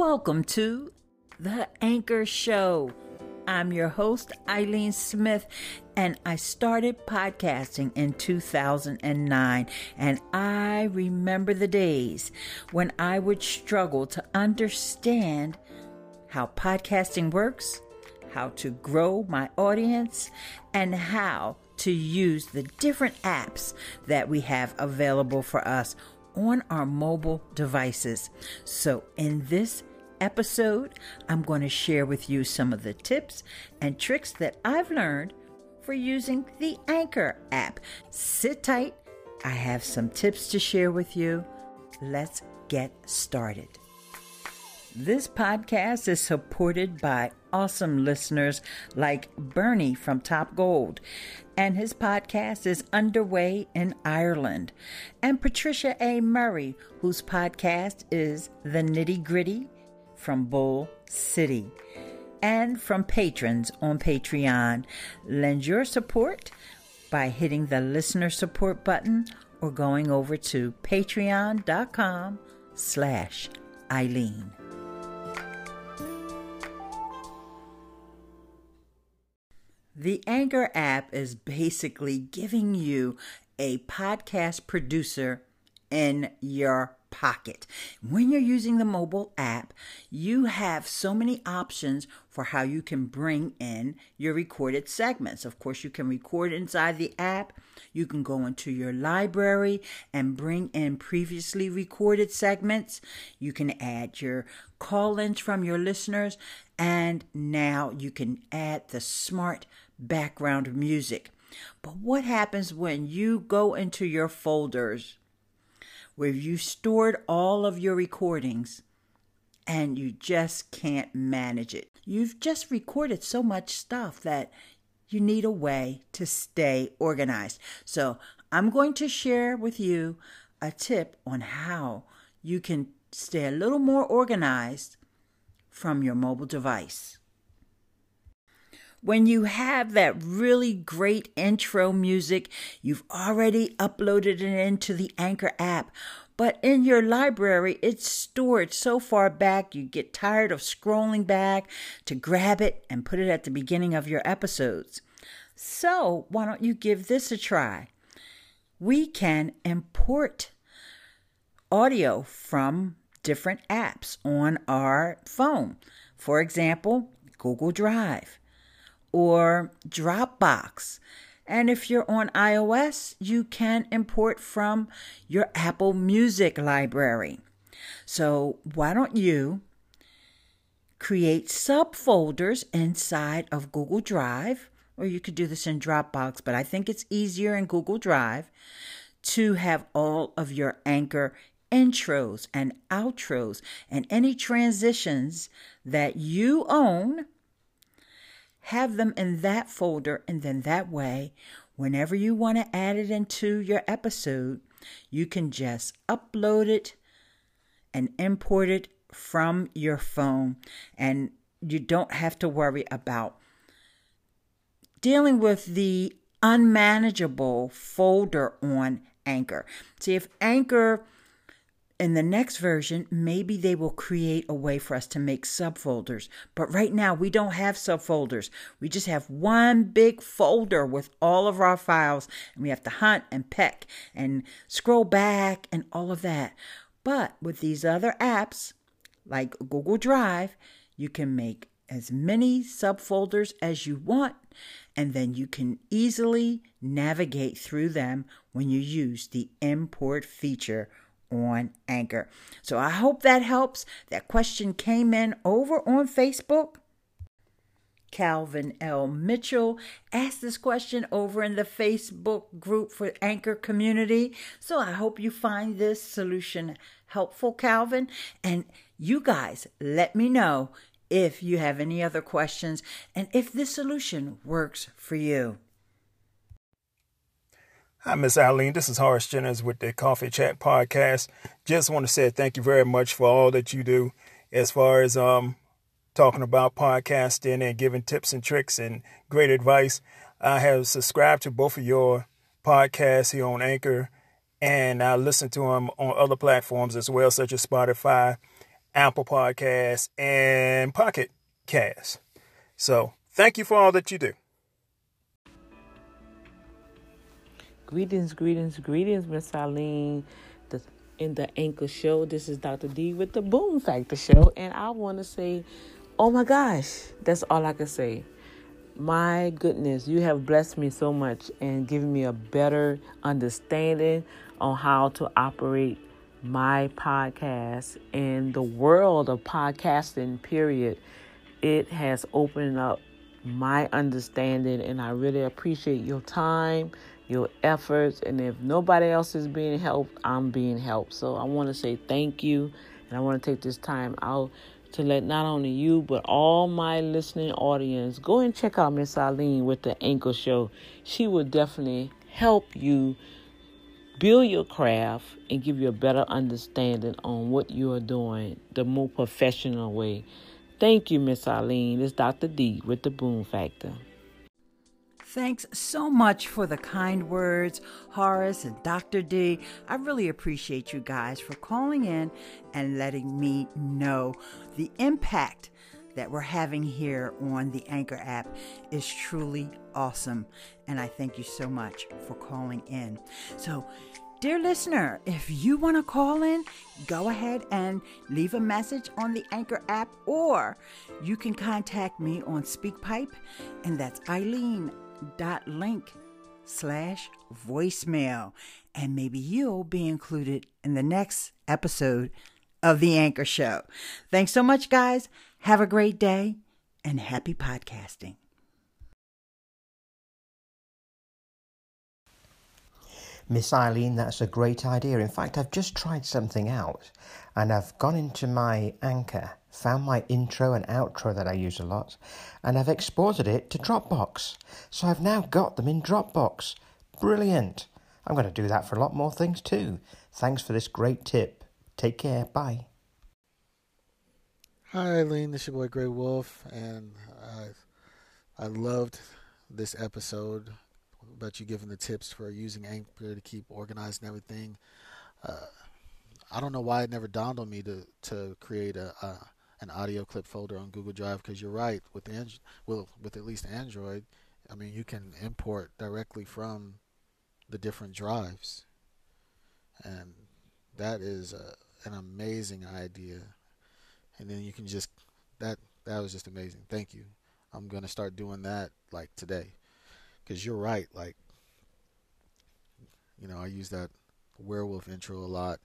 Welcome to The Anchor Show. I'm your host, Eileen Smith, and I started podcasting in 2009. And I remember the days when I would struggle to understand how podcasting works, how to grow my audience, and how to use the different apps that we have available for us on our mobile devices. So, in this episode, I'm going to share with you some of the tips and tricks that I've learned for using the Anchor app. Sit tight, I have some tips to share with you. Let's get started. This podcast is supported by awesome listeners like Bernie from Top Gold, and his podcast is underway in Ireland, and Patricia A. Murray, whose podcast is The Nitty Gritty from Bull City, and from patrons on Patreon. Lend your support by hitting the listener support button or going over to patreon.com slash Eileen. The Anchor app is basically giving you a podcast producer in your pocket. When you're using the mobile app, you have so many options for how you can bring in your recorded segments. Of course, you can record inside the app. You can go into your library and bring in previously recorded segments. You can add your call ins from your listeners. And now you can add the smart background music. But what happens when you go into your folders where you've stored all of your recordings and you just can't manage it? You've just recorded so much stuff that you need a way to stay organized. So, I'm going to share with you a tip on how you can stay a little more organized from your mobile device when you have that really great intro music, you've already uploaded it into the Anchor app. But in your library, it's stored so far back, you get tired of scrolling back to grab it and put it at the beginning of your episodes. So, why don't you give this a try? We can import audio from different apps on our phone. For example, Google Drive or Dropbox. And if you're on iOS, you can import from your Apple Music library. So, why don't you create subfolders inside of Google Drive, or you could do this in Dropbox, but I think it's easier in Google Drive to have all of your anchor intros and outros and any transitions that you own have them in that folder, and then that way, whenever you want to add it into your episode, you can just upload it and import it from your phone, and you don't have to worry about dealing with the unmanageable folder on Anchor. See, if Anchor in the next version, maybe they will create a way for us to make subfolders. But right now, we don't have subfolders. We just have one big folder with all of our files, and we have to hunt and peck and scroll back and all of that. But with these other apps, like Google Drive, you can make as many subfolders as you want, and then you can easily navigate through them when you use the import feature on Anchor. So I hope that helps. That question came in over on Facebook. Calvin L. Mitchell asked this question over in the Facebook group for Anchor Community. So I hope you find this solution helpful, Calvin. And you guys, let me know if you have any other questions and if this solution works for you. Hi, Miss Eileen. This is Horace Jennings with the Coffee Chat Podcast. Just want to say thank you very much for all that you do as far as um talking about podcasting and giving tips and tricks and great advice. I have subscribed to both of your podcasts here on Anchor, and I listen to them on other platforms as well, such as Spotify. Apple Podcasts, and Pocket Cast. So thank you for all that you do. Greetings, greetings, greetings, Miss Eileen. The, in the Anchor Show, this is Dr. D with the Boom Factor Show, and I want to say, oh my gosh, that's all I can say. My goodness, you have blessed me so much and given me a better understanding on how to operate my podcast and the world of podcasting, period. It has opened up my understanding, and I really appreciate your time, your efforts. And if nobody else is being helped, I'm being helped. So I want to say thank you, and I want to take this time out to let not only you but all my listening audience go and check out Miss Eileen with the Anchor Show. She will definitely help you build your craft and give you a better understanding on what you are doing the more professional way. Thank you, Miss Eileen. It's Dr. D with the Boom Factor. Thanks so much for the kind words, Horace and Dr. D. I really appreciate you guys for calling in and letting me know the impact that we're having here on the Anchor app is truly awesome. And I thank you so much for calling in. So, Dear listener, if you want to call in, go ahead and leave a message on the Anchor app, or you can contact me on SpeakPipe, and that's Eileen.link slash voicemail. And maybe you'll be included in the next episode of The Anchor Show. Thanks so much, guys. Have a great day and happy podcasting. Miss Eileen, that's a great idea. In fact, I've just tried something out and I've gone into my anchor, found my intro and outro that I use a lot, and I've exported it to Dropbox. So I've now got them in Dropbox. Brilliant. I'm going to do that for a lot more things too. Thanks for this great tip. Take care. Bye. Hi, Eileen. This is your boy Gray Wolf, and I I loved this episode about you giving the tips for using Anchor to keep organized and everything. Uh, I don't know why it never dawned on me to to create a, a an audio clip folder on Google Drive because you're right with well, with at least Android, I mean you can import directly from the different drives, and that is a, an amazing idea. And then you can just that that was just amazing. Thank you. I'm gonna start doing that like today because you're right. Like, you know, I use that werewolf intro a lot,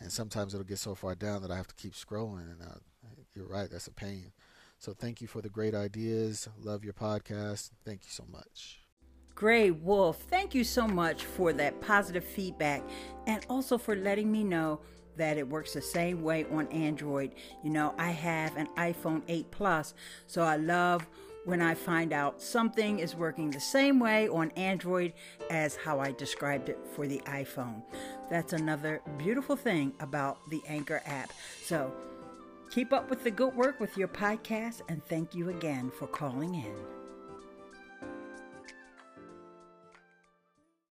and sometimes it'll get so far down that I have to keep scrolling. And uh, you're right, that's a pain. So thank you for the great ideas. Love your podcast. Thank you so much. Gray Wolf, thank you so much for that positive feedback and also for letting me know that it works the same way on Android. You know, I have an iPhone 8 Plus, so I love when I find out something is working the same way on Android as how I described it for the iPhone. That's another beautiful thing about the Anchor app. So keep up with the good work with your podcast, and thank you again for calling in.